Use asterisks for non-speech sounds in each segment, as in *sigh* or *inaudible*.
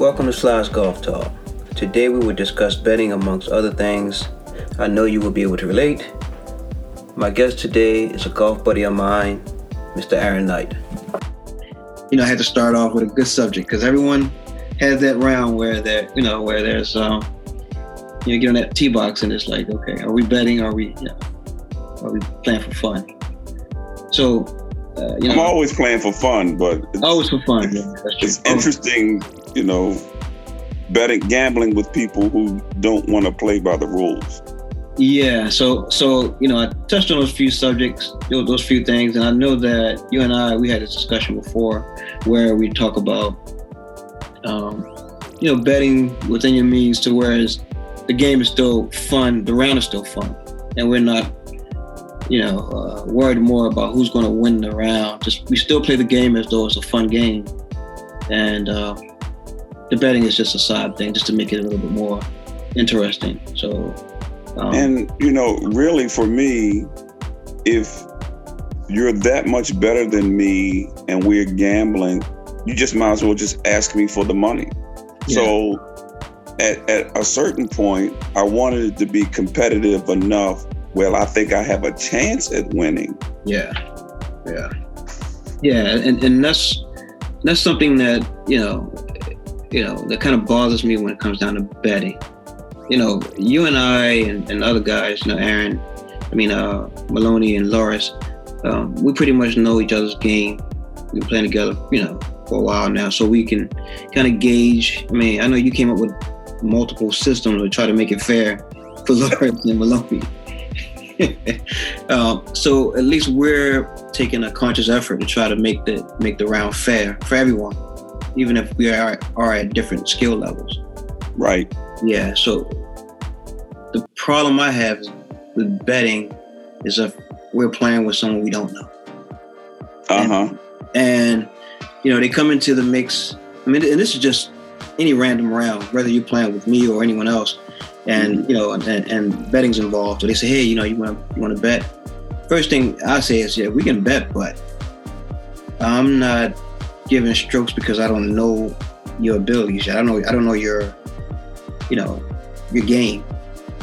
Welcome to Sly's Golf Talk. Today we will discuss betting amongst other things. I know you will be able to relate. My guest today is a golf buddy of mine, Mr. Aaron Knight. You know, I had to start off with a good subject because everyone has that round where there, you know, where there's, um, you know, get on that tee box and it's like, okay, are we betting? Are we, you know, are we playing for fun? So, uh, you know, I'm always playing for fun, but it's, always for fun. Yeah, it's interesting, you know, betting, gambling with people who don't want to play by the rules. Yeah, so so you know, I touched on those few subjects, those few things, and I know that you and I we had this discussion before where we talk about, um, you know, betting within your means to whereas the game is still fun, the round is still fun, and we're not, you know, uh, worried more about who's going to win the round. Just we still play the game as though it's a fun game, and uh, the betting is just a side thing, just to make it a little bit more interesting. So um, and you know, really for me, if you're that much better than me and we're gambling, you just might as well just ask me for the money. Yeah. So at, at a certain point, I wanted it to be competitive enough well, I think I have a chance at winning. Yeah. Yeah. Yeah. And, and that's that's something that, you know, you know, that kind of bothers me when it comes down to betting you know, you and I and, and other guys, you know, Aaron, I mean, uh, Maloney and Loris, um, we pretty much know each other's game. We've been playing together, you know, for a while now, so we can kind of gauge. I mean, I know you came up with multiple systems to try to make it fair for *laughs* Loris and Maloney. uh, *laughs* so at least we're taking a conscious effort to try to make the make the round fair for everyone, even if we are are at different skill levels. Right. Yeah. So the problem I have with betting is if we're playing with someone we don't know. Uh huh. And, and, you know they come into the mix. I mean, and this is just any random round, whether you're playing with me or anyone else, and mm-hmm. you know, and, and betting's involved. So they say, hey, you know, you want you want to bet? First thing I say is, yeah, we can bet, but I'm not giving strokes because I don't know your abilities. I don't know. I don't know your you know, your game.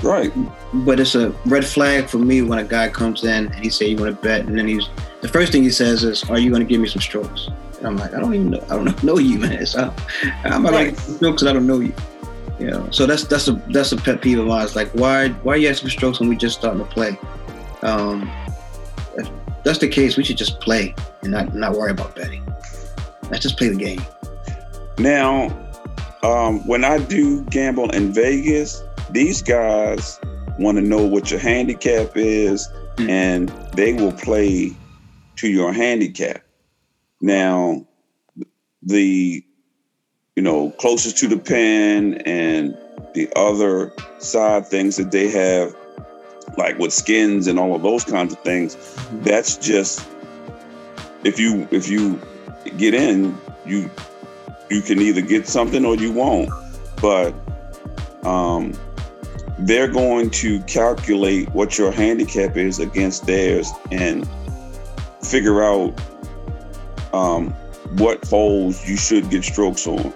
Right. But it's a red flag for me when a guy comes in and he say you want to bet, and then he's the first thing he says is, "Are you going to give me some strokes?" And I'm like, I don't even know. I don't *laughs* know you, man. So I'm not right. like strokes I don't know you. You know. So that's that's a that's a pet peeve of mine. It's like, why why are you asking for strokes when we just starting to play? Um, if that's the case, we should just play and not not worry about betting. Let's just play the game. Now, um, when I do gamble in Vegas, these guys want to know what your handicap is, mm-hmm. and they will play to your handicap. Now, the you know closest to the pin and the other side things that they have, like with skins and all of those kinds of things, mm-hmm. that's just if you if you get in, you you can either get something or you won't. But um, they're going to calculate what your handicap is against theirs and figure out um, what holes you should get strokes on.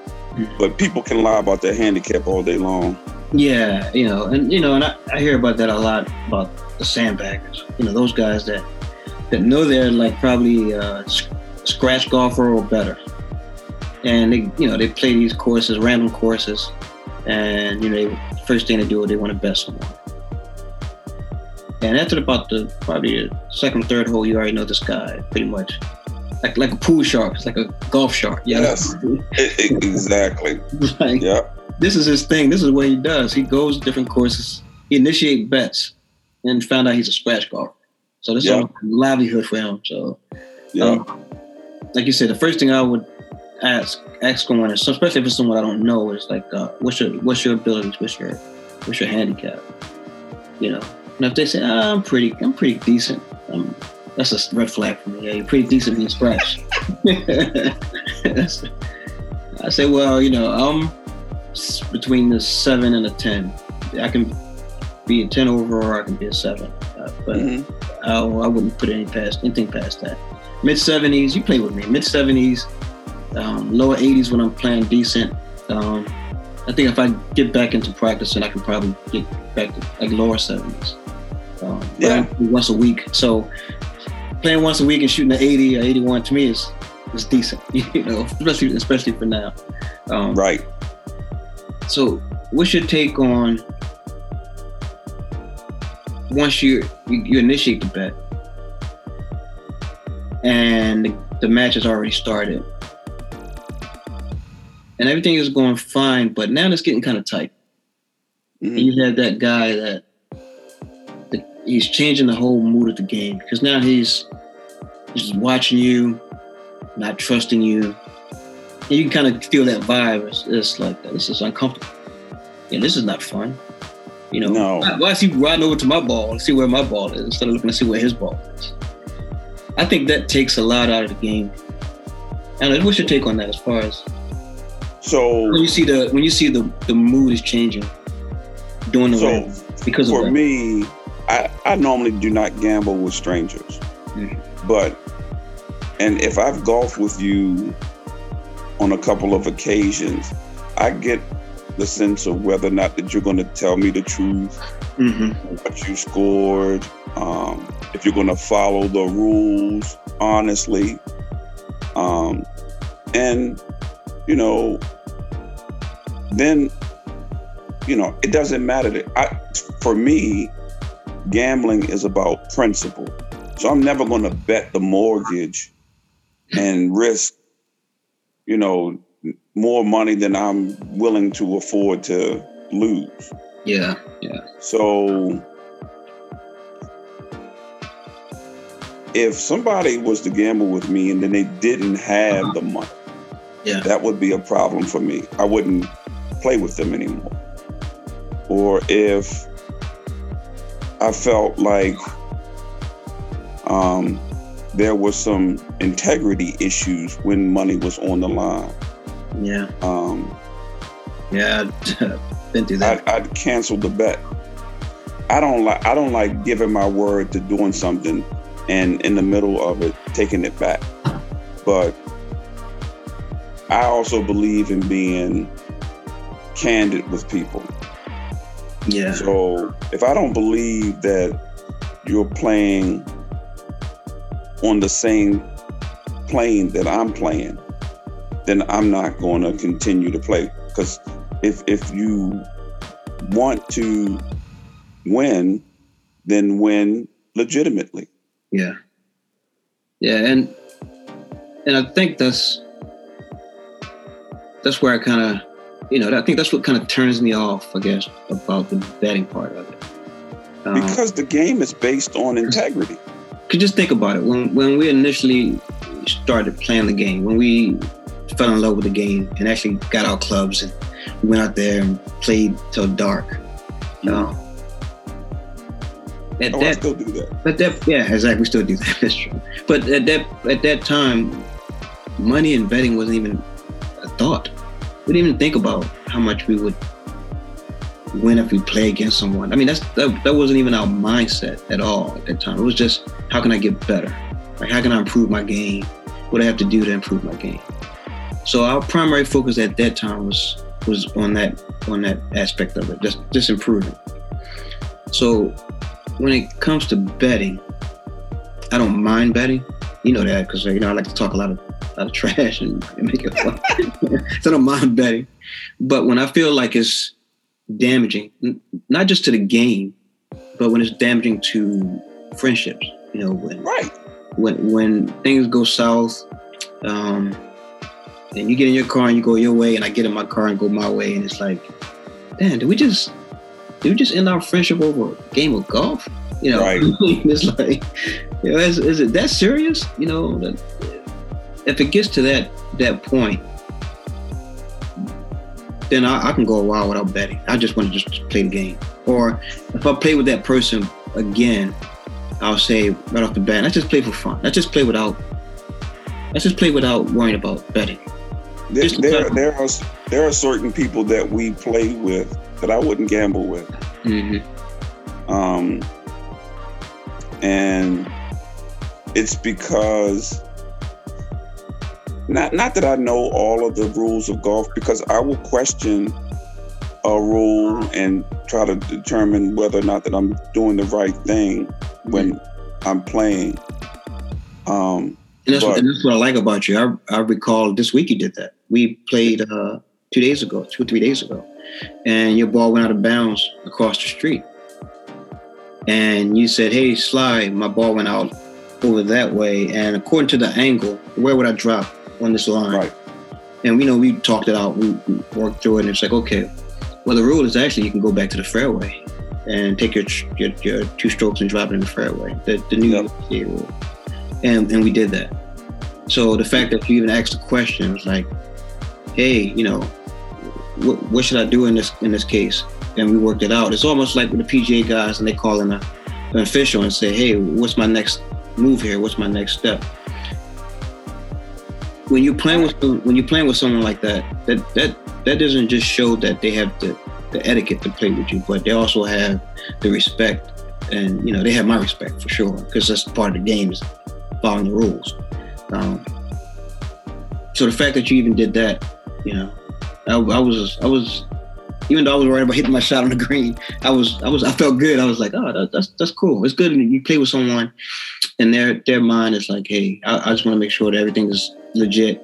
But people can lie about their handicap all day long. Yeah, you know, and you know, and I, I hear about that a lot about the sandbaggers. You know, those guys that that know they're like probably uh, scratch golfer or better and they you know they play these courses, random courses, and you know they, first thing they do is they want to bet someone. And after about the probably the second, third hole, you already know this guy pretty much. Like like a pool shark, it's like a golf shark. Yeah, yes, exactly. *laughs* like, yeah. This is his thing. This is what he does. He goes to different courses. He initiate bets, and found out he's a scratch golfer. So this is a livelihood for him. So, yeah. Um, like you said, the first thing I would ask ask someone, especially if it's someone I don't know, is like, uh, what's your what's your abilities? What's your what's your handicap? You know, and if they say, oh, I'm pretty, I'm pretty decent, um, that's a red flag for me. Yeah, you're pretty decent in scratch. *laughs* I say, well, you know, I'm between the seven and a ten. I can be a ten over, or I can be a seven. Uh, but mm-hmm. I, I wouldn't put any past anything past that. Mid seventies, you play with me. Mid seventies, um, lower 80s when I'm playing decent. Um, I think if I get back into practicing, I can probably get back to like lower seventies. Um, Yeah. once a week. So playing once a week and shooting an eighty or eighty-one to me is is decent. *laughs* You know, especially especially for now. Um, Right. So, what's your take on once you you, you initiate the bet and the, match has already started and everything is going fine, but now it's getting kind of tight. Mhm. you have that guy that, he's changing the whole mood of the game because now he's just watching you, not trusting you. And you can kind of feel that vibe. It's, it's like this is uncomfortable. And this is not fun. You know, No. why, why is he riding over to my ball and see where my ball is instead of looking to see where his ball is? I think that takes a lot out of the game. And what's your take on that as far as So when you see the when you see the the mood is changing during the So, because of for me, I, I normally do not gamble with strangers. Mhm. But and if I've golfed with you on a couple of occasions, I get the sense of whether or not that you're going to tell me the truth, Mhm. what you scored, um, if you're going to follow the rules honestly, um, and you know, then you know it doesn't matter. That I, for me, gambling is about principle. So I'm never going to bet the mortgage and risk, you know, more money than I'm willing to afford to lose. Yeah, yeah. So if somebody was to gamble with me and then they didn't have the money, Yeah. that would be a problem for me. I wouldn't play with them anymore. Or if I felt like um, there was some integrity issues when money was on the line, Yeah, um, yeah. *laughs* Been through that. I'd, I'd cancel the bet. I don't like I don't like giving my word to doing something and in the middle of it taking it back. But I also believe in being candid with people. yeah, So if I don't believe that you're playing on the same plane that I'm playing, then I'm not going to continue to play. Because if if you want to win, then win legitimately. Yeah, yeah. And and I think that's that's where I kind of, you know, I think that's what kind of turns me off, I guess, about the betting part of it. Um, Because the game is based on integrity. could just think about it when when we initially started playing the game when we fell in love with the game and actually got our clubs and went out there and played till dark um, at Oh, I that still do that. at that yeah exactly we still do that *laughs* that's true. But at that at that time money and betting wasn't even a thought. We didn't even think about how much we would win if we play against someone. I mean that's that, that wasn't even our mindset at all at that time. It was just how can i get better? Like how can i improve my game? What do i have to do to improve my game? So our primary focus at that time was was on that on that aspect of it just just improving. So when it comes to betting i don't mind betting. You know that because you know i like to talk a lot of a lot of *laughs* trash and, and make it fun. *laughs* So i don't mind betting. But when i feel like it's damaging, not just to the game but when it's damaging to friendships you know when Right. when when things go south, um, and you get in your car and you go your way, and I get in my car and go my way, and it's like, damn, did we just did we just end our friendship over a game of golf? You know, Right. *laughs* it's like, you know, is, is it that serious? You know, that, if it gets to that that point, then I, I can go a while without betting. I just want to just play the game. Or if I play with that person again, I'll say right off the bat, let's just play for fun. Let's just play without. Let's just play without worrying about betting. There, there, there are there are certain people that we play with that I wouldn't gamble with. Mm-hmm. Um, and it's because not not that I know all of the rules of golf because I will question a rule and try to determine whether or not that I'm doing the right thing when I'm playing. Um, And that's, what, and that's what I like about you. I, I recall this week you did that. We played uh, two days ago, two or three days ago, and your ball went out of bounds across the street. And you said, "Hey, Sly, my ball went out over that way, and according to the angle, where would I drop on this line?" Right. And we know we talked it out, we worked through it, and it's like, okay, well, the rule is actually you can go back to the fairway and take your your, your two strokes and drop it in the fairway. The the new Yep. Rule, and and we did that. So the fact that you even asked the question was like, hey, you know, what, what should I do in this in this case? And we worked it out. It's almost like with the PGA guys, and they call in a, an official and say, hey, what's my next move here? What's my next step? When you're playing with when you're playing with someone like that, that that that doesn't just show that they have the, the etiquette to play with you, but they also have the respect, and you know they have my respect for sure because that's part of the game is following the rules. Um, so the fact that you even did that, you know, I, I was I was even though I was worried about hitting my shot on the green, I was I was I felt good. I was like, oh, that, that's that's cool. It's good. You play with someone, and their their mind is like, hey, I, I just want to make sure that everything is legit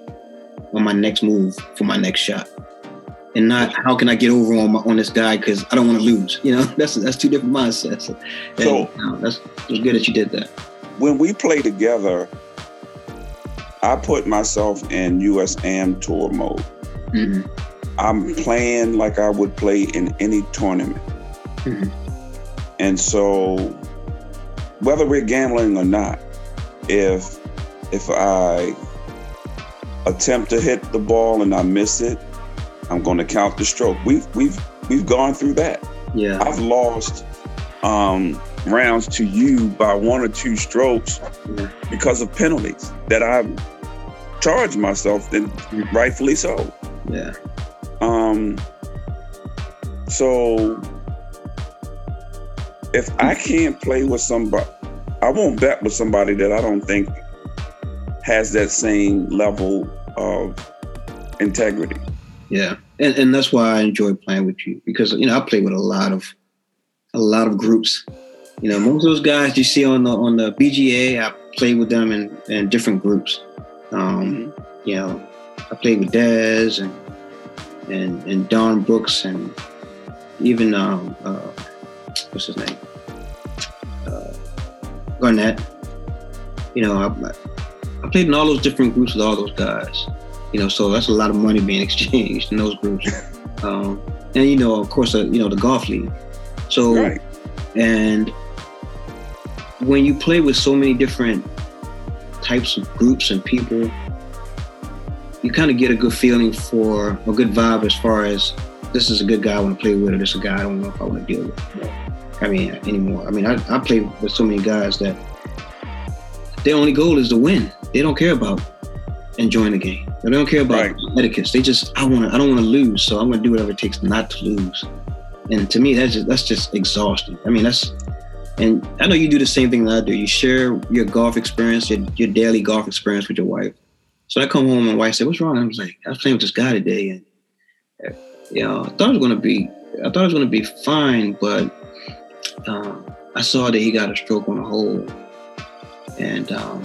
on my next move for my next shot, and not how can I get over on my, on this guy because I don't want to lose. You know, *laughs* that's that's two different mindsets. And, So- you know, that's it was good that you did that. when we play together, I put myself in US Am Tour mode. Hmm I'm playing like I would play in any tournament. Mhm. And so whether we're gambling or not, if if I attempt to hit the ball and I miss it, I'm going to count the stroke. We've we've we've gone through that. Yeah. I've lost um, rounds to you by one or two strokes Yeah. because of penalties that I've charged myself, and rightfully so. Yeah. Um, so if I can't play with somebody, I won't bet with somebody that I don't think has that same level of integrity. Yeah, and and that's why I enjoy playing with you because you know I play with a lot of a lot of groups. You know, most of those guys you see on the on the BGA, I play with them in, in different groups. Um, you know, I played with Dez and and and Don Brooks and even um, uh, what's his name, uh, Garnett. You know, I, I played in all those different groups with all those guys you know so that's a lot of money being *laughs* exchanged in those groups um, and you know of course uh, you know the golf league so Right. and when you play with so many different types of groups and people you kind of get a good feeling for a good vibe as far as this is a good guy I want to play with or this is a guy I don't know if I want to deal with. I mean anymore I mean I, I play with so many guys that their only goal is to win they don't care about enjoying the game. They don't care about Right. etiquettes. They just I want to I don't want to lose, so I'm going to do whatever it takes not to lose. And to me, that's just that's just exhausting. I mean, that's and I know you do the same thing that I do. You share your golf experience, your, your daily golf experience with your wife. So I come home and my wife said, "What's wrong?" I was like, "I was playing with this guy today, and you know, I thought it was to be I thought it was to be fine, but um, I saw that he got a stroke on a hole, and um,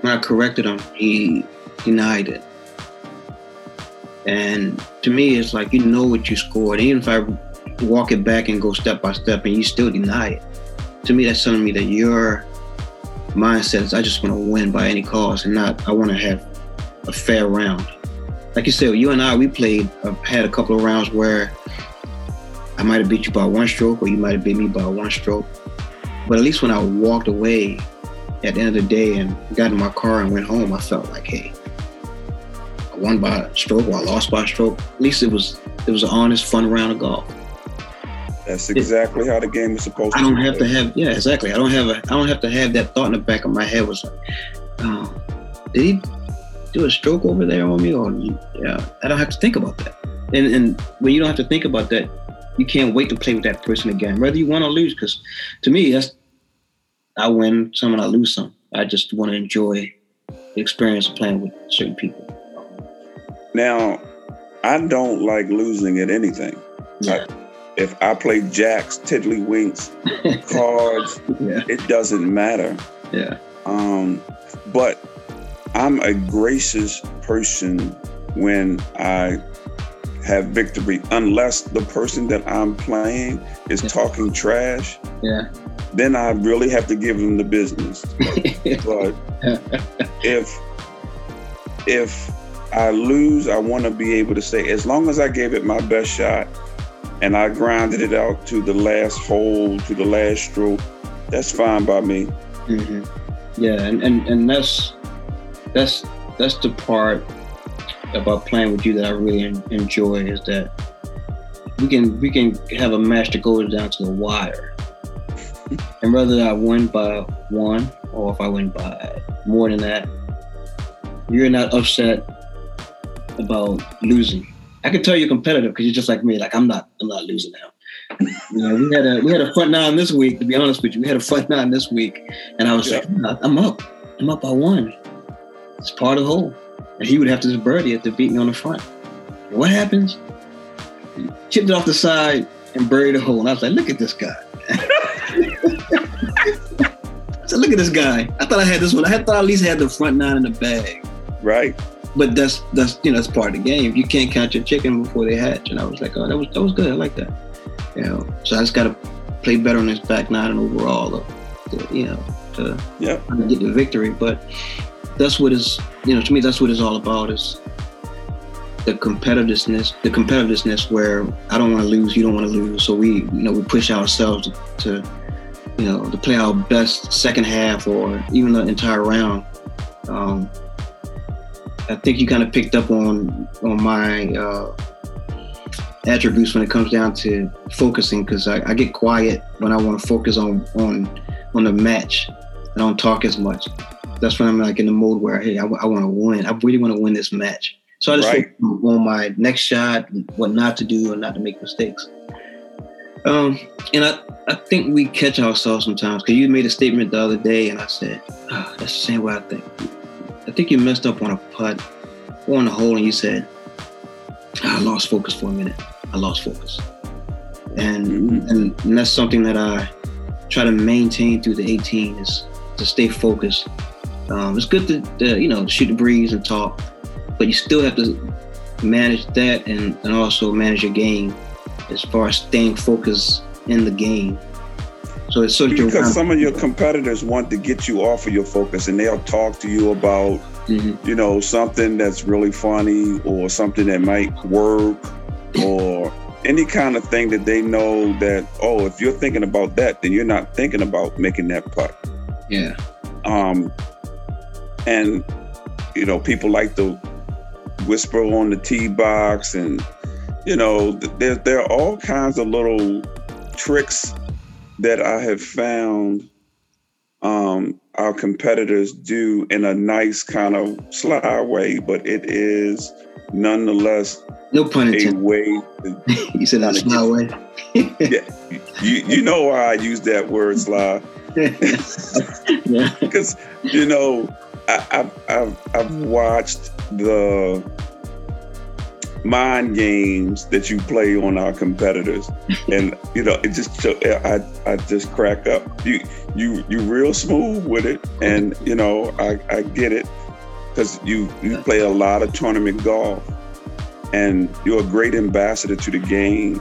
when I corrected him, he denied it. And to me, it's like you know what you scored. Even if I walk it back and go step by step and you still deny it, to me, that's telling me that your mindset is I just want to win by any cost and not I want to have a fair round. Like you said, you and I, we played, uh, had a couple of rounds where I might have beat you by one stroke or you might have beat me by one stroke. But at least when I walked away at the end of the day and got in my car and went home, I felt like, hey, I won by a stroke or I lost by a stroke. At least it was it was an honest, fun round of golf. That's exactly how the game is supposed to I don't be have to have yeah, exactly. I don't have a I don't have to have that thought in the back of my head was like, oh, did he do a stroke over there on me? Or yeah, I don't have to think about that. And and when you don't have to think about that, you can't wait to play with that person again, whether you win or lose. Because to me, that's I win some and I lose some. I just want to enjoy the experience of playing with certain people. Now, I don't like losing at anything. Yeah. I- if I play jacks, tiddlywinks, *laughs* cards, yeah. it doesn't matter. Yeah. Um, but I'm a gracious person when I have victory, unless the person that I'm playing is Yeah. talking trash. Yeah. Then I really have to give them the business. *laughs* But *laughs* if if I lose, I want to be able to say, as long as I gave it my best shot and I grinded it out to the last hole, to the last stroke, that's fine by me. hmm Yeah, and, and and that's that's that's the part about playing with you that I really enjoy is that we can we can have a match that goes down to the wire, *laughs* and whether I win by one or if I win by more than that, you're not upset about losing. I can tell you're competitive because you're just like me. Like I'm not I'm not losing now. You know, we had a we had a front nine this week. To be honest with you, we had a front nine this week, and I was Yeah. like, I'm up. I'm up by one. It's part of the whole. And he would have to just birdie it to beat me on the front. And what happens? He chipped it off the side and buried the hole. And I was like, look at this guy. *laughs* I said, look at this guy. I thought I had this one. I had thought I at least had the front nine in the bag. Right? But that's that's you know that's part of the game. You can't count your chicken before they hatch. And I was like, oh, that was that was good. I like that. You know, so I just got to play better on this back nine and overall, to, to, you know, to to get the victory. But that's what is you know to me that's what it's all about is the competitiveness the competitiveness where I don't want to lose, you don't want to lose. So we you know we push ourselves to, to you know to play our best second half or even the entire round. Um, I think you kind of picked up on on my uh, attributes when it comes down to focusing because I, I get quiet when I want to focus on on on the match. I don't talk as much. That's when I'm like in the mode where hey, I, want to win. I really want to win this match. So I just Right. focus on my next shot, what not to do, and not to make mistakes. Um, and I, I think we catch ourselves sometimes because you made a statement the other day, and I said, ah, that's the same way I think. I think you messed up on a putt or on the hole, and you said, "Ah, I lost focus for a minute. I lost focus. And, Mhm. and and that's something that I try to maintain through the 18 is to stay focused. Um, it's good to, to you know shoot the breeze and talk, but you still have to manage that and, and also manage your game as far as staying focused in the game. So it's sort of your Because some of your competitors want to get you off of your focus and they'll talk to you about, Mhm. you know, something that's really funny or something that might work or any kind of thing that they know that, oh, if you're thinking about that, then you're not thinking about making that putt. yeah. Um, and, you know, people like to whisper on the tee box and, you know, th- there, there are all kinds of little tricks that I have found um, our competitors do in a nice kind of sly way, but it is nonetheless No pun a way. To, *laughs* you said that's my way. you you know why I use that word sly *laughs* yeah. *laughs* because you know I, I've, I've I've watched the mind games that you play on our competitors, *laughs* and you know it just I I just crack up. You you you real smooth with it, and you know I I get it because you you play a lot of tournament golf, and you're a great ambassador to the game.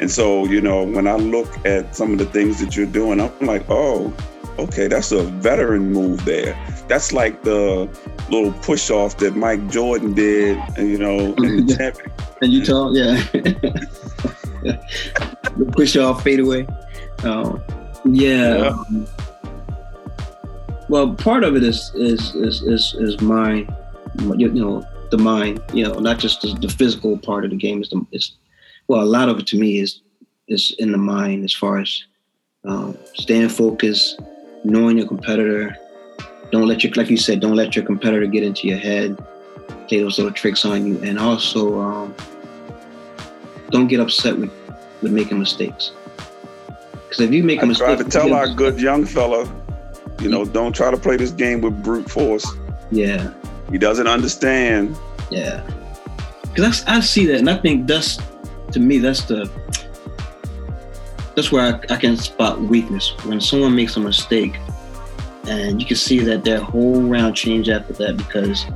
And so, you know, when I look at some of the things that you're doing, I'm like, oh, okay, that's a veteran move there. That's like the little push off that Mike Jordan did, you know, in the *laughs* champion. And you told, yeah. *laughs* the push off fade away. Um, yeah. Yeah. um, well, part of it is is is is, is mind. You know, the mind. You know, not just the, the physical part of the game. Is the is well, a lot of it to me is is in the mind as far as um, staying focused, knowing your competitor. Don't let your like you said. Don't let your competitor get into your head play those little tricks on you, and also um, don't get upset with, with making mistakes. Because if you make a I mistake, try to tell our good young fella, you know, don't try to play this game with brute force. Yeah. He doesn't understand. Yeah. Because I, see that, and I think that's to me that's the that's where I, I can spot weakness when someone makes a mistake, and you can see that their whole round changed after that because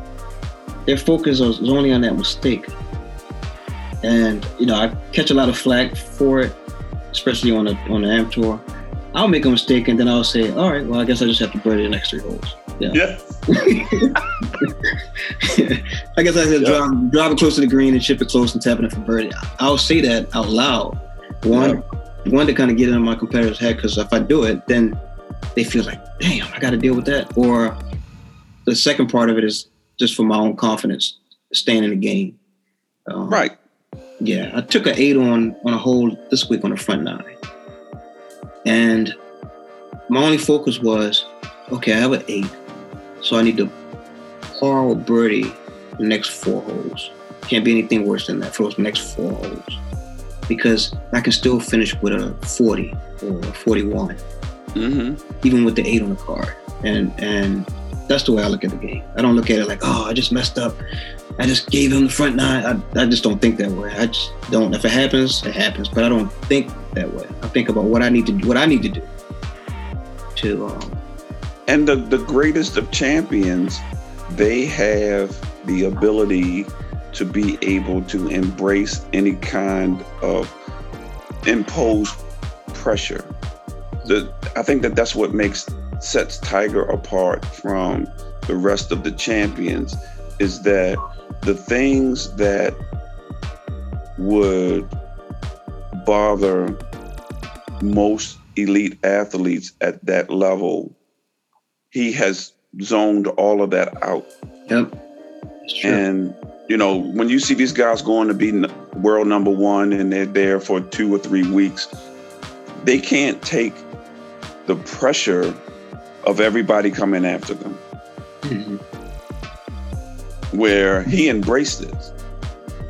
their focus was only on that mistake. And you know, I catch a lot of flack for it, especially on the on the AM tour. I'll make a mistake and then I'll say, all right, well, I guess I just have to birdie the next three holes. Yeah. yeah. *laughs* I guess I said yeah. drive, drive it close to the green and chip it close and tapping it for birdie. I'll say that out loud. One, yeah. one to kind of get it in my competitor's head because if I do it, then they feel like, damn, I got to deal with that. Or the second part of it is just for my own confidence, staying in the game. Um, right. Yeah, I took an eight on on a hole this week on the front nine, and my only focus was, okay, I have an eight, so I need to par with birdie the next four holes. Can't be anything worse than that for those next four holes, because I can still finish with a forty or a forty-one, mm-hmm. even with the eight on the card, and and that's the way I look at the game. I don't look at it like, oh, I just messed up. I just gave him the front nine. I, I just don't think that way. I just don't. If it happens, it happens. But I don't think that way. I think about what I need to do. What I need to do. To. Um, and the the greatest of champions, they have the ability to be able to embrace any kind of imposed pressure. The, I think that that's what makes sets Tiger apart from the rest of the champions is that the things that would bother most elite athletes at that level, he has zoned all of that out. Yep. And you know, when you see these guys going to be world number one and they're there for two or three weeks, they can't take the pressure of everybody coming after them. Mm-hmm where he embraced it.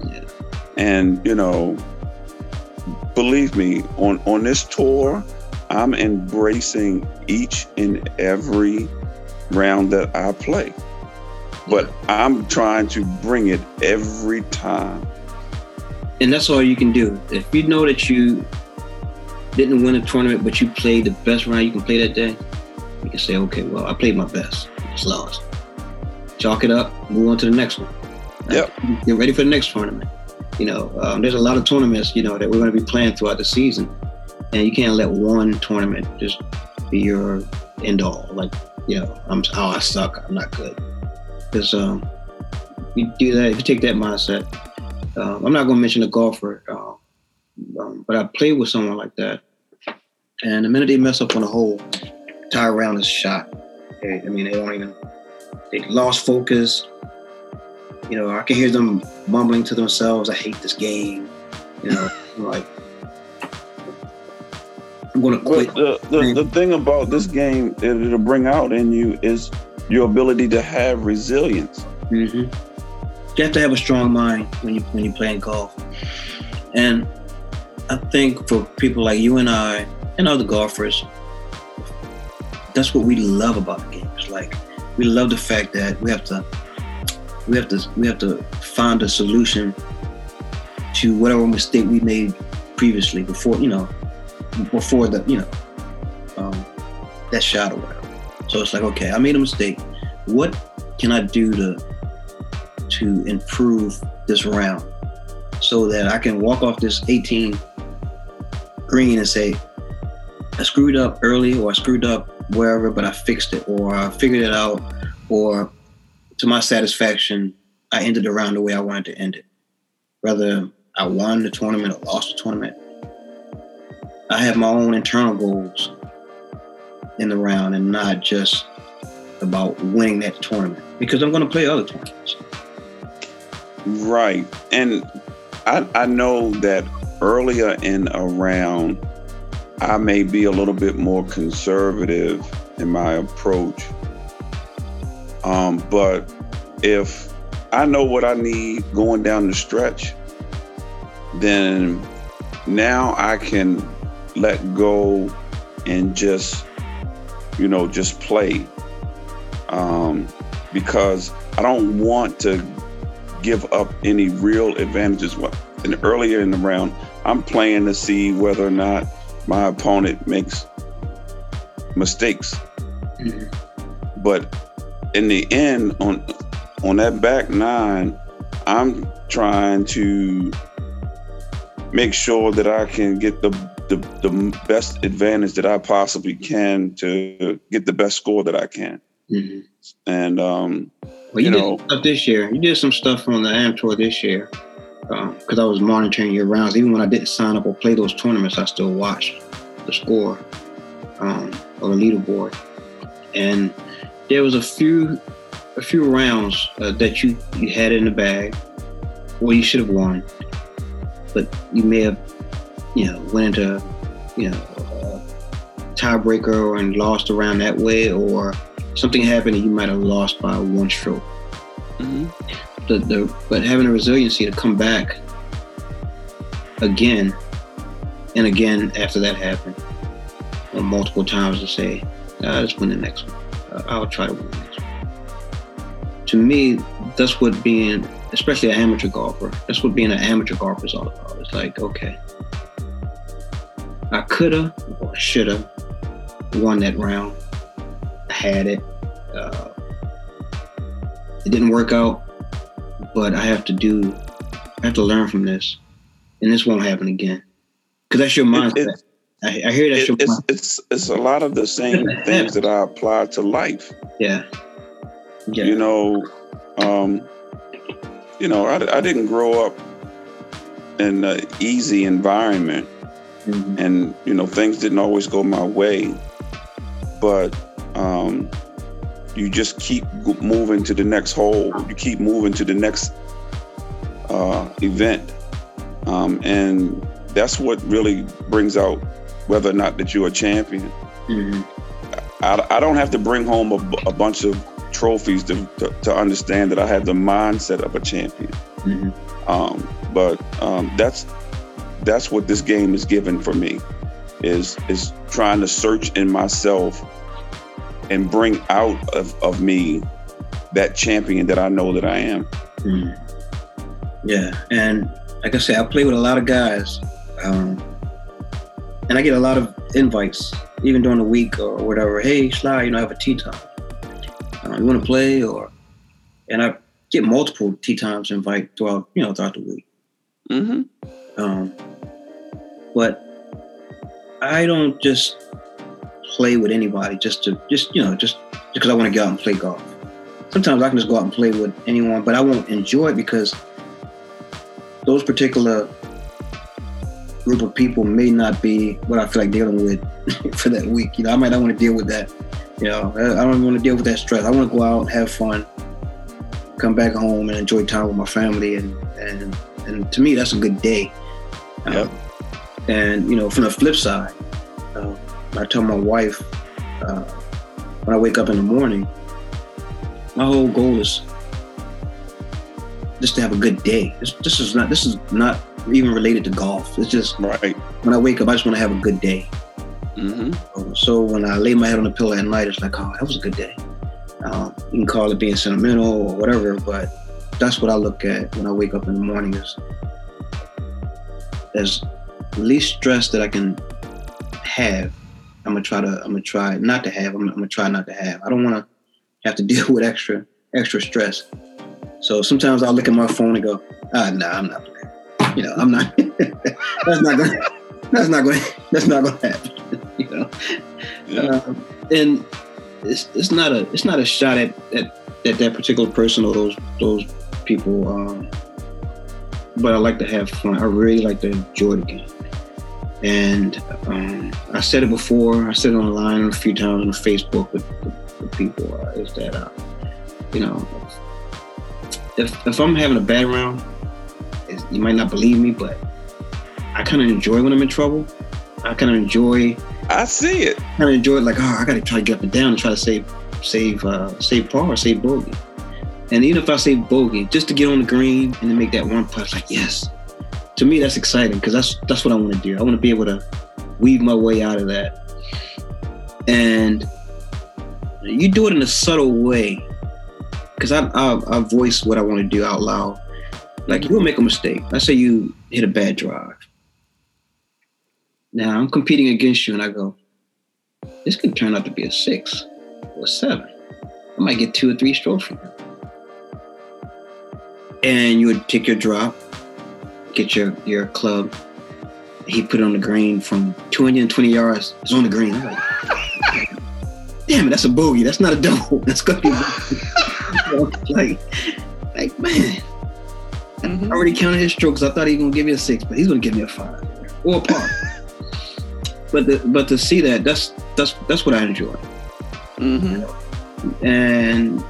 Yeah. And, you know, believe me, on, on this tour, I'm embracing each and every round that I play. But I'm trying to bring it every time. And that's all you can do. If you know that you didn't win a tournament, but you played the best round you can play that day, you can say, okay, well, I played my best. It's lost chalk it up, move on to the next one. Yep. Get ready for the next tournament. You know, um, there's a lot of tournaments, you know, that we're going to be playing throughout the season. And you can't let one tournament just be your end all. Like, you know, I'm, oh, I suck. I'm not good. Because um, you do that, if you take that mindset, um, I'm not going to mention a golfer, uh, um, but I played with someone like that. And the minute they mess up on a hole, tie around is shot. I mean, they don't even they lost focus. You know, I can hear them mumbling to themselves, I hate this game. You know, *laughs* like I'm gonna quit. the, the, the thing about this game that it'll bring out in you is your ability to have resilience. Mm-hmm. You have to have a strong mind when you when you're playing golf. And I think for people like you and I and other golfers, that's what we love about the game. It's like we love the fact that we have to we have to we have to find a solution to whatever mistake we made previously before you know before the you know um, that shot or whatever. So it's like okay, I made a mistake. What can I do to to improve this round so that I can walk off this 18 green and say I screwed up early or I screwed up wherever, but I fixed it or I figured it out, or to my satisfaction, I ended the round the way I wanted to end it. Whether I won the tournament or lost the tournament, I have my own internal goals in the round and not just about winning that tournament because I'm going to play other tournaments. Right. And I, I know that earlier in a round, I may be a little bit more conservative in my approach. Um, but if I know what I need going down the stretch, then now I can let go and just, you know, just play. Um, because I don't want to give up any real advantages. And earlier in the round, I'm playing to see whether or not my opponent makes mistakes. Mm-hmm. But in the end, on on that back nine, I'm trying to make sure that I can get the the, the best advantage that I possibly can to get the best score that I can. Mm-hmm. And um, well, you, you know, stuff this year. You did some stuff on the Am Tour this year because um, I was monitoring your rounds. Even when I didn't sign up or play those tournaments, I still watched the score um, or the leaderboard. And there was a few a few rounds uh, that you you had in the bag, or you should have won, but you may have you know went into you know tiebreaker and lost around that way, or something happened and you might have lost by one stroke. Mm-hmm. The, the, but having the resiliency to come back again and again after that happened, or multiple times to say, ah, let's win the next one. Uh, I'll try to win the next one. To me, that's what being, especially an amateur golfer, that's what being an amateur golfer is all about. It's like, okay, I coulda or shoulda won that round. I had it. Uh, it didn't work out, but I have to do. I have to learn from this, and this won't happen again. Because that's your mindset. It, it, I, I, hear that's it, your it's, it's it's a lot of the same things that I apply to life. Yeah. yeah. You know, um, you know, I, I didn't grow up in an easy environment, mm-hmm. and you know, things didn't always go my way but um, you just keep moving to the next hole. You keep moving to the next uh, event, um, and that's what really brings out whether or not that you're a champion. Mm-hmm. I, I, don't have to bring home a, a bunch of trophies to, to, to, understand that I have the mindset of a champion. Mm-hmm. Um, but um, that's that's what this game is given for me is is trying to search in myself and bring out of, of me that champion that I know that I am. Mm. Yeah, and like I said, I play with a lot of guys, um, and I get a lot of invites, even during the week or whatever. Hey, Sly, you know, I have a tee time. Uh, you want to play? Or and I get multiple tee times invite throughout, you know, throughout the week. Mm-hmm. Um, but I don't just play with anybody just to just you know just because I want to go out and play golf. Sometimes I can just go out and play with anyone, but I won't enjoy it because those particular group of people may not be what I feel like dealing with *laughs* for that week. You know, I might not want to deal with that. You know, I don't want to deal with that stress. I want to go out, and have fun, come back home, and enjoy time with my family. And and and to me, that's a good day. Yep. Um, and you know, from the flip side, uh, I tell my wife uh, when I wake up in the morning, my whole goal is just to have a good day. This, this is not this is not even related to golf. It's just right. when I wake up, I just want to have a good day. Mm-hmm. So when I lay my head on the pillow at night, it's like, oh, that was a good day. Um, you can call it being sentimental or whatever, but that's what I look at when I wake up in the morning is as least stress that I can have. I'm gonna try to. I'm gonna try not to have. I'm, I'm gonna try not to have. I don't want to have to *laughs* deal with extra extra stress. So sometimes I'll look at my phone and go, ah, nah, I'm not playing. You know, I'm not. *laughs* that's not gonna. That's not going. That's not going to happen. *laughs* you know, yeah. um, and it's it's not a it's not a shot at at, at that particular person or those those people. Um, but I like to have fun. I really like to enjoy the game. And um, I said it before. I said it online a few times on Facebook with, with, with people. Uh, is that uh, you know, if if I'm having a bad round, you might not believe me, but I kind of enjoy when I'm in trouble. I kind of enjoy. I see it. Kind of enjoy it, like oh, I got to try to get up and down and try to save save uh, save par or save bogey. And even if I save bogey, just to get on the green and to make that one putt, like yes, to me that's exciting because that's that's what I want to do. I want to be able to weave my way out of that. And you do it in a subtle way because I, I I voice what I want to do out loud. Like you'll make a mistake. I say you hit a bad drive. Now I'm competing against you, and I go, this could turn out to be a six or seven. I might get two or three strokes from him. And you would take your drop, get your your club. He put it on the green from 220 yards. It's on the green. I'm like, damn it, that's a bogey. That's not a double. *laughs* That's gonna be *laughs* like, like man. I already counted his strokes. I thought he was gonna give me a six, but he's gonna give me a five or a par. *laughs* but the, but to see that, that's that's that's what I enjoy. Mm-hmm. And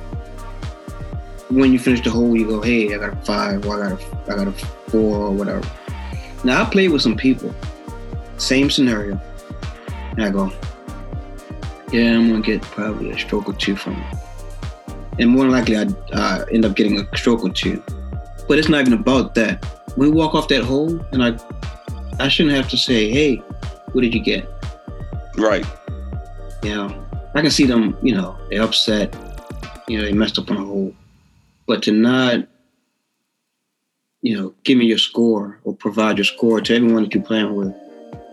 when you finish the hole, you go, "Hey, I got a five, or I got a, I got a four, or whatever." Now I played with some people, same scenario, and I go, "Yeah, I'm gonna get probably a stroke or two from it," and more than likely, I uh, end up getting a stroke or two. But it's not even about that. When we walk off that hole, and I, I shouldn't have to say, "Hey, what did you get?" Right. You know, I can see them, you know, they're upset, you know, they messed up on a hole. But to not, you know, give me your score or provide your score to everyone that you're playing with,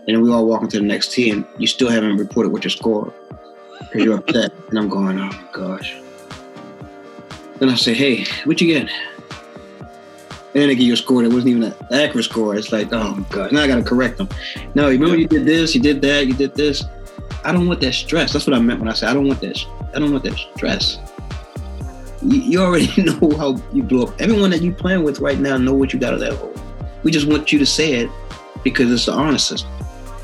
and we all walk into the next tee and you still haven't reported what your score because you're upset. and I'm going, oh my gosh. Then I say, hey, what you get? And then they give you a score that wasn't even an accurate score. It's like, oh my god, now I gotta correct them. No, you remember you did this, you did that, you did this. I don't want that stress. That's what I meant when I said I don't want that. I don't want that stress. You, you already *laughs* know how you blow up. Everyone that you playing with right now know what you got of that hole. We just want you to say it because it's the honor system.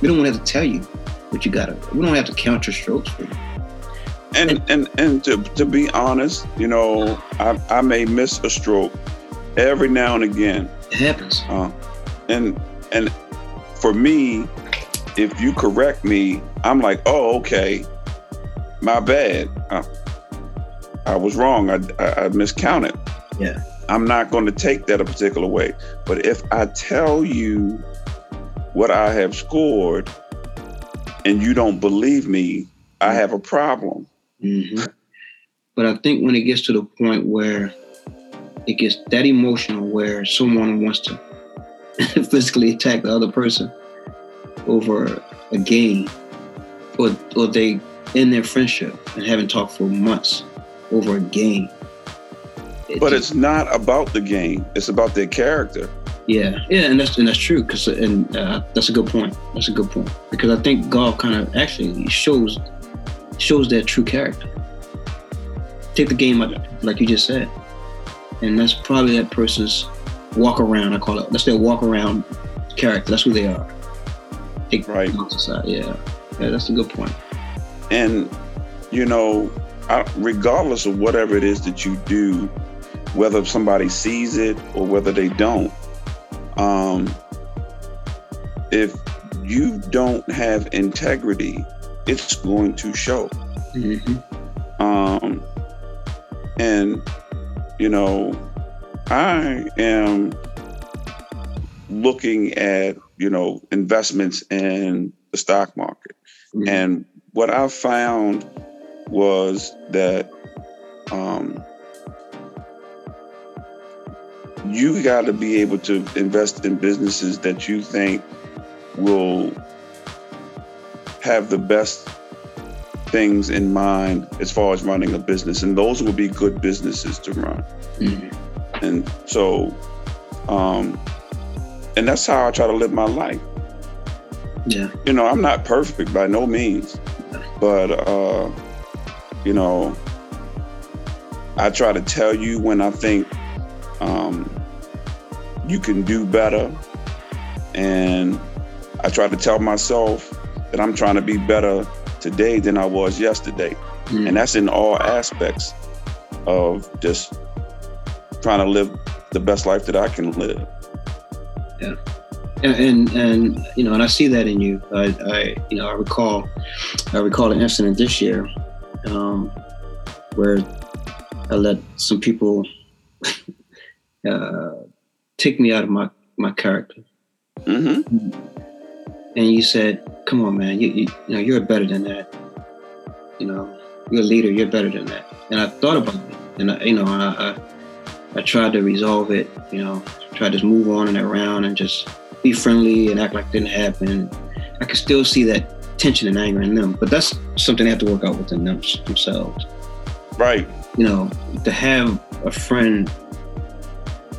We don't want to have to tell you what you got. We don't have to count your strokes for you. And and and to, to be honest, you know, I, I may miss a stroke every now and again. It happens. Uh, and and for me, if you correct me, I'm like, oh, okay, my bad. Uh, I was wrong. I, I, I miscounted. Yeah. I'm not going to take that a particular way. But if I tell you what I have scored and you don't believe me, I have a problem. hmm But I think when it gets to the point where it gets that emotional, where someone wants to *laughs* physically attack the other person over a game, or or they end their friendship and haven't talked for months over a game. it But just- it's not about the game. It's about their character. Yeah, yeah, and that's and that's true. Cause and uh, that's a good point. That's a good point because I think golf kind of actually shows shows their true character. Take the game out, like you just said, and that's probably that person's walk around. I call it. That's their walk around character. That's who they are. Take Right. the aside. Yeah, yeah, that's a good point. And, you know, I, regardless of whatever it is that you do, whether somebody sees it or whether they don't, um, if you don't have integrity, it's going to show. hmm Um, and, you know, I am looking at, you know, investments in the stock market. Mm-hmm. And what I've found was that um, you got to be able to invest in businesses that you think will have the best things in mind as far as running a business. And those will be good businesses to run. Mhm. And so, um, and that's how I try to live my life yeah, you know, I'm not perfect by no means, but uh, you know, I try to tell you when I think um, you can do better, and I try to tell myself that I'm trying to be better today than I was yesterday, Mhm. and that's in all aspects of just trying to live the best life that I can live. and, and and you know, and I see that in you. I, I you know, I recall, I recall an incident this year, um, where I let some people *laughs* uh, take me out of my my character, hmm and you said, "Come on, man, you, you you know, you're better than that. You know, you're a leader. You're better than that." And I thought about it, and I, you know, I, I I tried to resolve it. You know, try to move on and around and just be friendly and act like it didn't happen. I could still see that tension and anger in them, but that's something they have to work out within them, themselves. Right. You know, to have a friend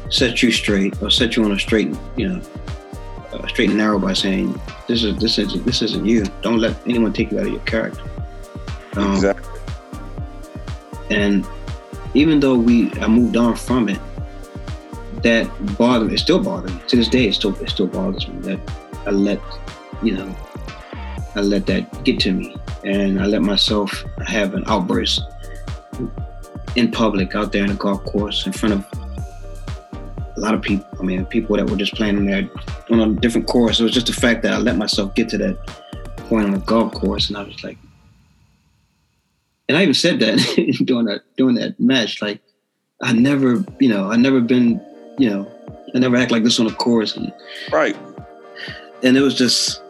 set you straight or set you on a straight, you know, a straight and narrow by saying this is this is this isn't you. Don't let anyone take you out of your character. Um, exactly. And even though we I moved on from it, that bothered it still bothers me. To this day it still it still bothers me that I let, you know, I let that get to me and I let myself have an outburst in public out there in the golf course in front of a lot of people. I mean, people that were just playing there on a different course. It was just the fact that I let myself get to that point on the golf course, and I was like, and I even said that *laughs* during that during that match, like I never, you know, I never been, you know, I never act like this on a course, and right. And it was just,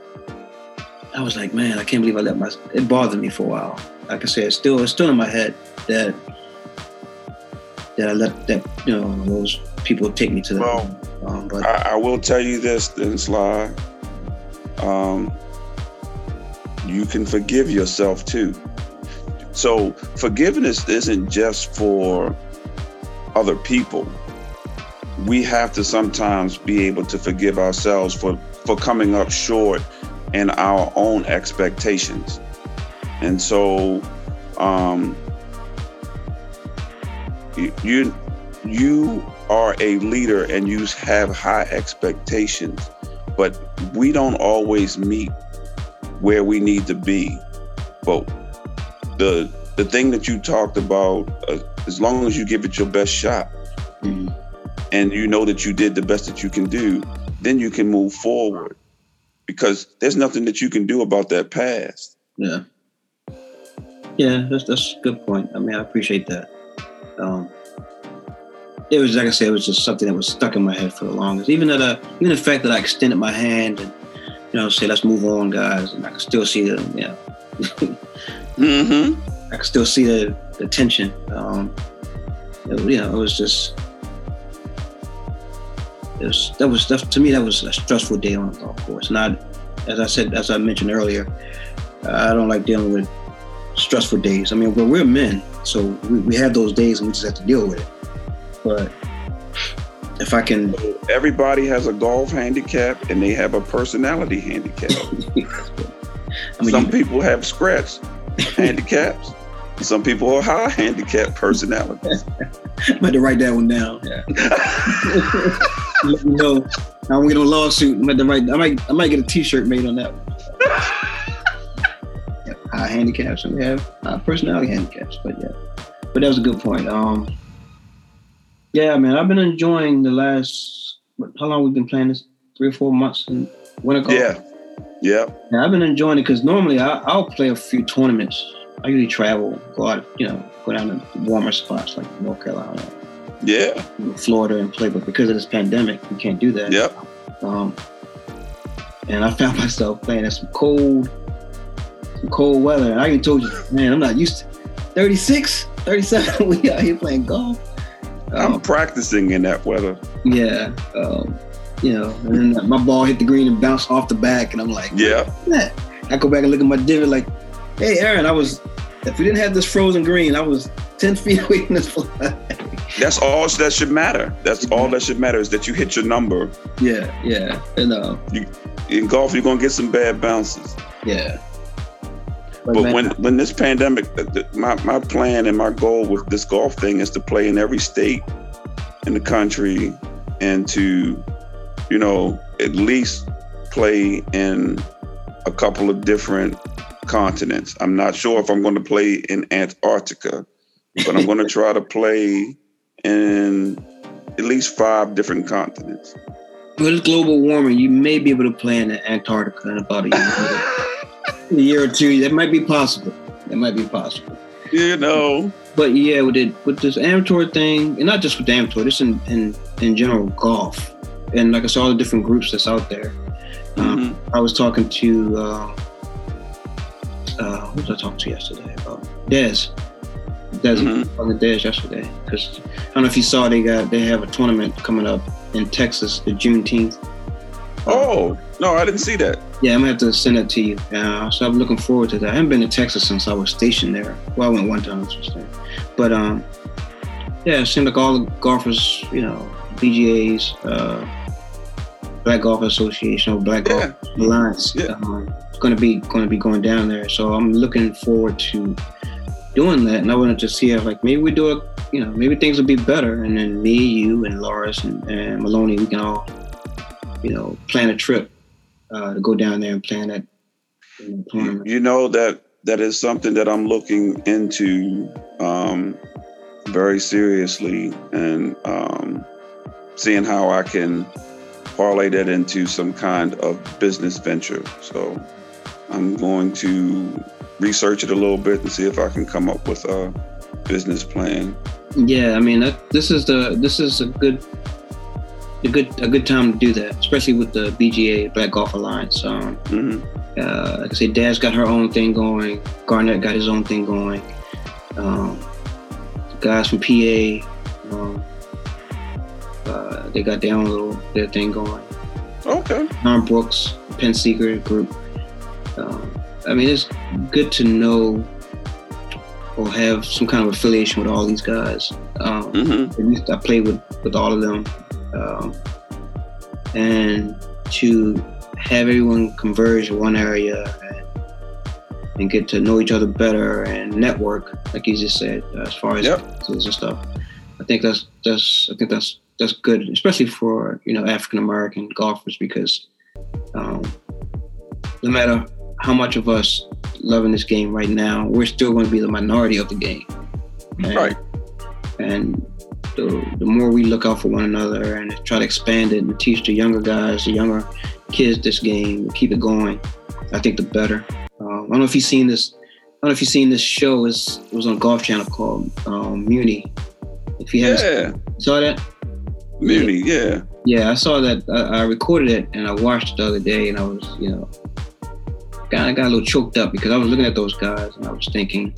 I was like, man, I can't believe I let my. It bothered me for a while. Like I said, it's still it's still in my head that that I let that you know those people take me to the. Well, um, but I, I, will tell you this, then Sly. Um, you can forgive yourself too. So forgiveness isn't just for other people. We have to sometimes be able to forgive ourselves for for coming up short in our own expectations. And so um, you you are a leader and you have high expectations, but we don't always meet where we need to be. But the the thing that you talked about, uh, as long as you give it your best shot, mm-hmm. and you know that you did the best that you can do, then you can move forward. Because there's nothing that you can do about that past. Yeah. Yeah, that's that's a good point. I mean, I appreciate that. Um, it was like I said, it was just something that was stuck in my head for the longest. Even that, uh, even the fact that I extended my hand and you know say, "Let's move on, guys," and I can still see the, you *laughs* know, mm-hmm. I can still see the, the tension. Um, it, you know, it was just, it was that was that, to me that was a stressful day on the golf course. And I, as I said, as I mentioned earlier, I don't like dealing with stressful days. I mean, we're, we're men, so we, we have those days and we just have to deal with it. But if I can, everybody has a golf handicap and they have a personality handicap. *laughs* I mean, Some people have scratch handicaps. Some people are high handicapped personalities. *laughs* I'm going to write that one down. Yeah. *laughs* Let me know. I don't get a lawsuit. I'm to write. I might. I might get a T-shirt made on that one. *laughs* yeah, high handicaps, and we have high personality handicaps. But yeah, but that was a good point. Um, yeah, man, I've been enjoying the last. How long we've been playing this? Three or four months in winter golf. Yeah, yeah. yeah I've been enjoying it because normally I, I'll play a few tournaments. I usually travel, go out, you know, go down to warmer spots like North Carolina, yeah, Florida, and play. But because of this pandemic, we can't do that. Yep. Um, and I found *laughs* myself playing in some cold, some cold weather. And I even told you, man, I'm not used to 36, 37. *laughs* we out here playing golf. I'm um, practicing in that weather. Yeah. Um, you know, and then my ball hit the green and bounced off the back, and I'm like, yeah. I go back and look at my divot, like, hey, Aaron, I was, if we didn't have this frozen green, I was 10 *laughs* feet away from this flag. That's all that should matter. That's all that should matter is that you hit your number. Yeah, yeah. And uh, you, in golf, you're gonna get some bad bounces. Yeah. But, but when when this pandemic, my my plan and my goal with this golf thing is to play in every state in the country and to, you know, at least play in a couple of different continents. I'm not sure if I'm going to play in Antarctica, but I'm going to try to play in at least five different continents. With global warming, you may be able to play in Antarctica in about a year. *laughs* a year or two. That might be possible. That might be possible. You know. But yeah, with it with this amateur thing, and not just with amateur, this in in, in general golf, and like I saw all the different groups that's out there. Um, mm-hmm. I was talking to uh, uh, who was I talking to yesterday about Des. Des mm-hmm. dash yesterday. Because I don't know if you saw they got they have a tournament coming up in Texas, the Juneteenth. Oh no, I didn't see that. Yeah, I'm gonna have to send it to you. Uh, so I'm looking forward to that. I haven't been to Texas since I was stationed there. Well, I went one time, but um, yeah, it seemed like all the golfers, you know, BGA's, uh, Black Golf Association or Black yeah. Golf Alliance, yeah. um, going to be going to be going down there. So I'm looking forward to doing that, and I wanted to see if like maybe we do it, you know, maybe things will be better, and then me, you, and Loris and, and Maloney, we can all, you know, plan a trip uh, to go down there and plan that you know, You know that that is something that I'm looking into um, very seriously, and um, seeing how I can parlay that into some kind of business venture. So I'm going to research it a little bit and see if I can come up with a business plan. Yeah, I mean, that, this is the this is a good a good a good time to do that, especially with the BGA Black Golf Alliance. Um, mm-hmm. uh, like I say, Dad's got her own thing going. Garnett got his own thing going. Um, guys from PA, um, uh, they got their own little their thing going. Okay. Tom Brooks, Penn Secret group. Um, I mean, it's good to know or have some kind of affiliation with all these guys. Um, mm-hmm. I played with, with all of them. Um, and to have everyone converge in one area and, and, get to know each other better and network, like you just said, as far as yep. and stuff. I think that's that's I think that's that's good, especially for you know African American golfers because um, no matter how much of us loving this game right now, we're still going to be the minority of the game. And, right. And the, the more we look out for one another and try to expand it and teach the younger guys, the younger kids this game, keep it going, I think the better. Um, I don't know if you've seen this. I don't know if you've seen this show. It's, it was on Golf Channel called um, Muni. If you haven't yeah. saw that. Muni, yeah. Yeah, I saw that. I, I recorded it and I watched it the other day, and I was, you know, kind of got a little choked up because I was looking at those guys and I was thinking,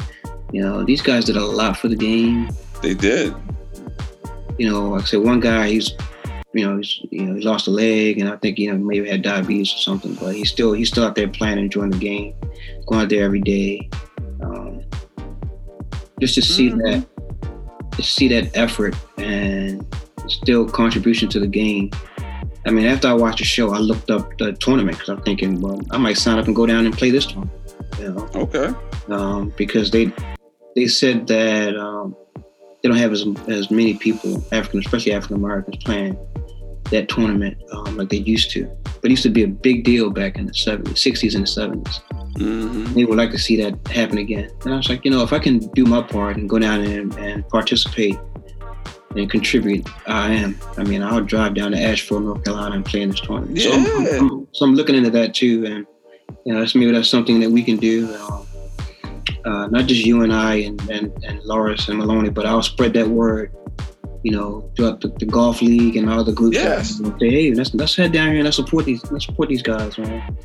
you know, these guys did a lot for the game. They did. You know, like I said, one guy, he's, you know, he's, you know, he's lost a leg, and I think you know maybe had diabetes or something, but he's still he's still out there playing, and enjoying the game, going out there every day. Um, just to see mm-hmm. that, to see that effort and still contribution to the game I mean, after I watched the show, I looked up the tournament because I'm thinking, well, I might sign up and go down and play this tournament. You know? Okay. Um, because they they said that um, they don't have as as many people, African, especially African Americans, playing that tournament um, like they used to. But it used to be a big deal back in the 70s, 60s, and the 70s. Mm-hmm. They would like to see that happen again. And I was like, you know, if I can do my part and go down and, and participate and contribute, I am. I mean, I'll drive down to Asheville, North Carolina, and play in this tournament. Yeah. So, I'm, I'm, so I'm looking into that too, and you know, that's maybe that's something that we can do. Uh, uh, not just you and I and, and and Loris and Maloney, but I'll spread that word. You know, throughout the, the golf league and all the groups. Yes. Say, hey, let's let's head down here and let's support these let's support these guys, man.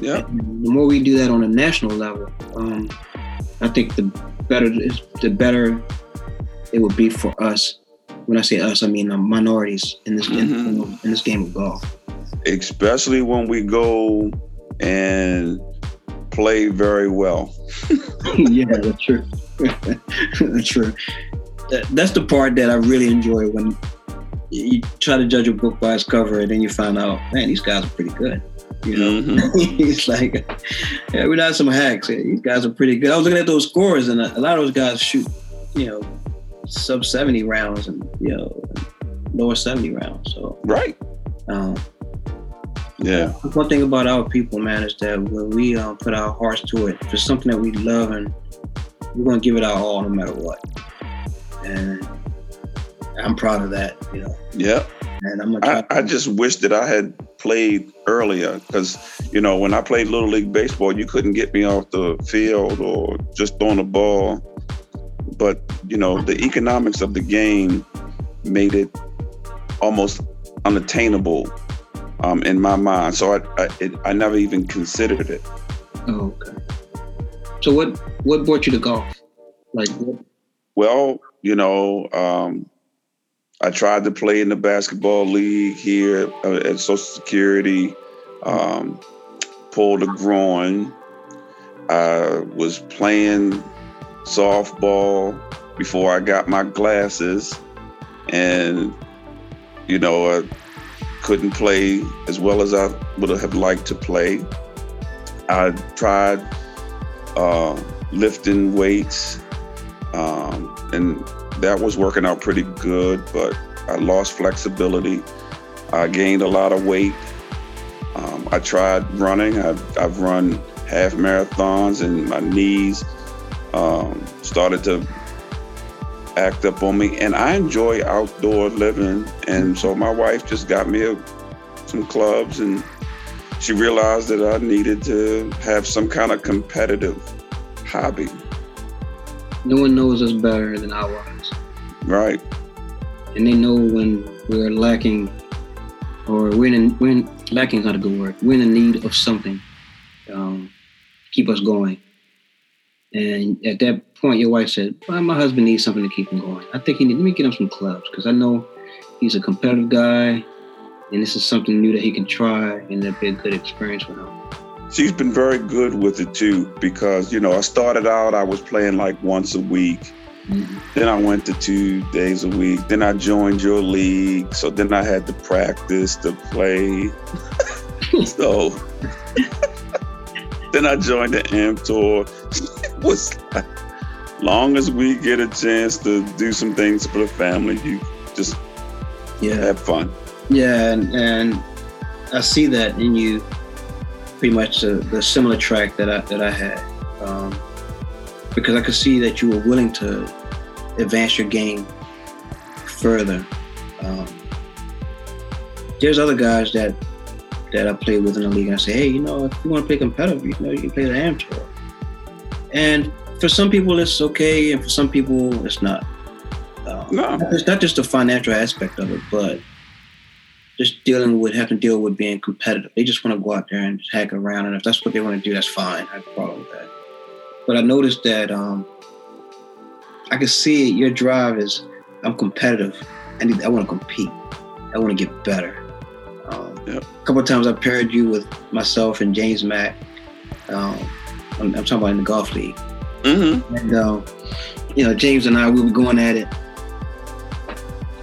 Yeah. And the more we do that on a national level, um, I think the better the better it would be for us when I say us, I mean um, minorities in this mm-hmm. in, in this game of golf. Especially when we go and play very well. *laughs* *laughs* yeah, that's true. *laughs* that's true. That's the part that I really enjoy when you try to judge a book by its cover, and then you find out, man, these guys are pretty good. You know, mm-hmm. it's like, yeah, we're not some hacks. These guys are pretty good. I was looking at those scores, and a lot of those guys shoot, you know, sub 70 rounds and you know lower 70 rounds so. Right. Um, yeah. one thing about our people man is that when we um, put our hearts to it for something that we love and we're going to give it our all no matter what. And i'm proud of that you know. Yeah and I'm I, I just wish that I had played earlier because, you know, when I played Little League Baseball, you couldn't get me off the field or just throwing a ball but you know the economics of the game made it almost unattainable um, in my mind. So I I, it, I, never even considered it. Oh, okay. So what what brought you to golf? Like what? Well, you know, um, I tried to play in the basketball league here uh, at Social Security, um, pulled a groin. I was playing softball before I got my glasses, and you know, I couldn't play as well as I would have liked to play. I tried uh, lifting weights, um, and that was working out pretty good, but I lost flexibility. I gained a lot of weight. Um, I tried running. I've, I've, run half marathons, and my knees um, started to act up on me. And I enjoy outdoor living, and so my wife just got me a, some clubs, and she realized that I needed to have some kind of competitive hobby. No one knows us better than our wives. Right. And they know when we're lacking, or we're in, we're in, lacking is not a good word. We're in need of something. Um, keep us going. And at that point, your wife said, well, "My husband needs something to keep him going. I think he need. Let me get him some clubs because I know he's a competitive guy, and this is something new that he can try, and that'd be a good experience for him." She's been very good with it too because you know I started out I was playing like once a week. Mm-hmm. Then I went to two days a week. Then I joined your league. So then I had to practice to play. *laughs* so *laughs* then I joined the AM tour. Was like, long as we get a chance to do some things for the family, you just yeah have fun. Yeah, and, and I see that in you, pretty much the, the similar track that I that I had, um, because I could see that you were willing to advance your game further. Um, there's other guys that that I play with in the league. And I say, hey, you know, if you want to play competitive, you know, you can play the AM tour. And for some people, it's okay, and for some people, it's not. Um, no. It's not just the financial aspect of it, but just dealing with having to deal with being competitive. They just want to go out there and hack around, and if that's what they want to do, that's fine. I have no problem with that. But I noticed that um, I can see it. Your drive is I'm competitive. I need. I want to compete. I want to get better. Um, yep. A couple of times I paired you with myself and James Mack. Um, I'm, I'm, talking about in the golf league. Mm-hmm. And uh, you know, James and I, we were going at it.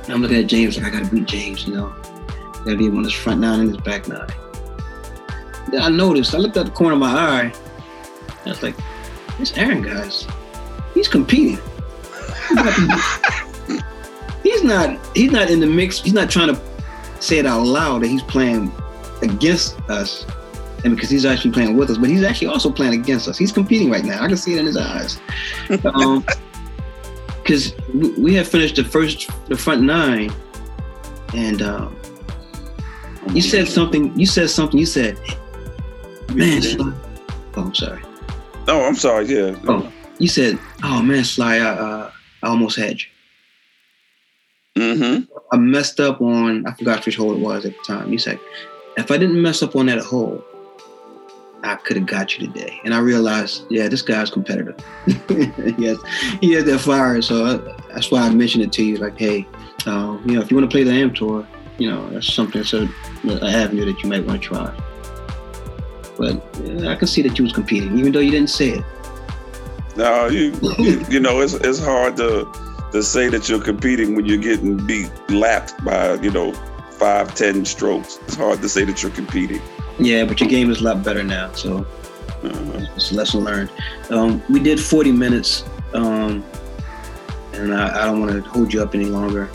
And I'm looking at James like I gotta beat James. You know, gotta be him on his front nine and his back nine. Then I noticed. I looked at the corner of my eye. I was like, this Aaron guy's, he's competing. *laughs* he's not he's not in the mix. He's not trying to say it out loud that he's playing against us and because he's actually playing with us, but he's actually also playing against us. He's competing right now. I can see it in his eyes. Because *laughs* um, we have finished the first, the front nine, and um, you said something. You said something. You said, "Man, Sly." Oh, I'm sorry. Oh, I'm sorry. Yeah. Oh, you said, "Oh man, Sly, I, uh, I almost had you." Mm-hmm. I messed up on, I forgot which hole it was at the time. You said, if I didn't mess up on that hole, I could have got you today. And I realized, yeah, this guy's competitive. *laughs* yes, he has that fire. So I, that's why I mentioned it to you. Like, hey, um, you know, if you want to play the AM tour, you know, that's something, that's an avenue that you might want to try. But yeah, I can see that you was competing, even though you didn't say it. No, you, you, you know, it's, it's hard to, to say that you're competing when you're getting beat lapped by you know five ten strokes it's hard to say that you're competing yeah but your game is a lot better now so uh-huh. it's a lesson learned um, we did 40 minutes um, and I, I don't want to hold you up any longer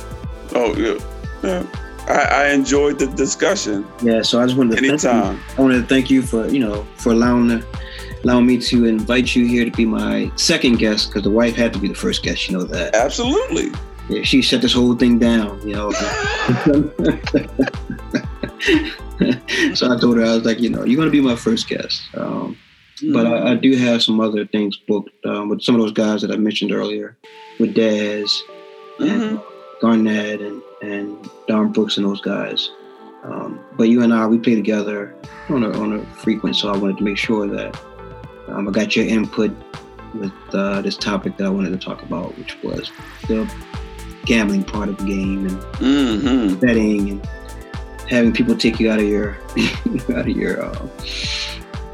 oh yeah, yeah. I, I, enjoyed the discussion yeah so i just wanted to anytime i wanted to thank you for you know for allowing the allowing me to invite you here to be my second guest because the wife had to be the first guest. You know that. Absolutely. Yeah, she shut this whole thing down. You know. *laughs* *laughs* *laughs* so I told her I was like, you know, you're gonna be my first guest. Um, mm-hmm. But I, I, do have some other things booked um, with some of those guys that I mentioned earlier, with Daz, mm-hmm. and Garnett, and and Don Brooks, and those guys. Um, but you and I, we play together on a on a frequent, so I wanted to make sure that um, I got your input with uh, this topic that I wanted to talk about, which was the gambling part of the game and Mm-hmm. betting and having people take you out of your *laughs* out of your uh,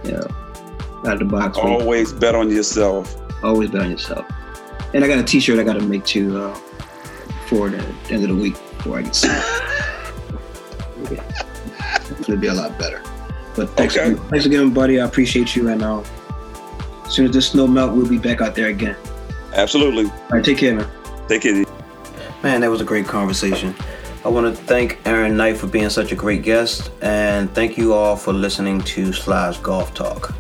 you know out of the box. Always bet on yourself. always bet on yourself. And I got a T-shirt I got to make too uh, for the end of the week before I get sick. yeah. *laughs* It'll be a lot better. But thanks, Okay. again, thanks again, buddy. I appreciate you. And uh, as soon as the snow melt, we'll be back out there again. Absolutely. All right, take care, man. Take it. Man, that was a great conversation. I want to thank Aaron Knight for being such a great guest, and thank you all for listening to Sly's Golf Talk.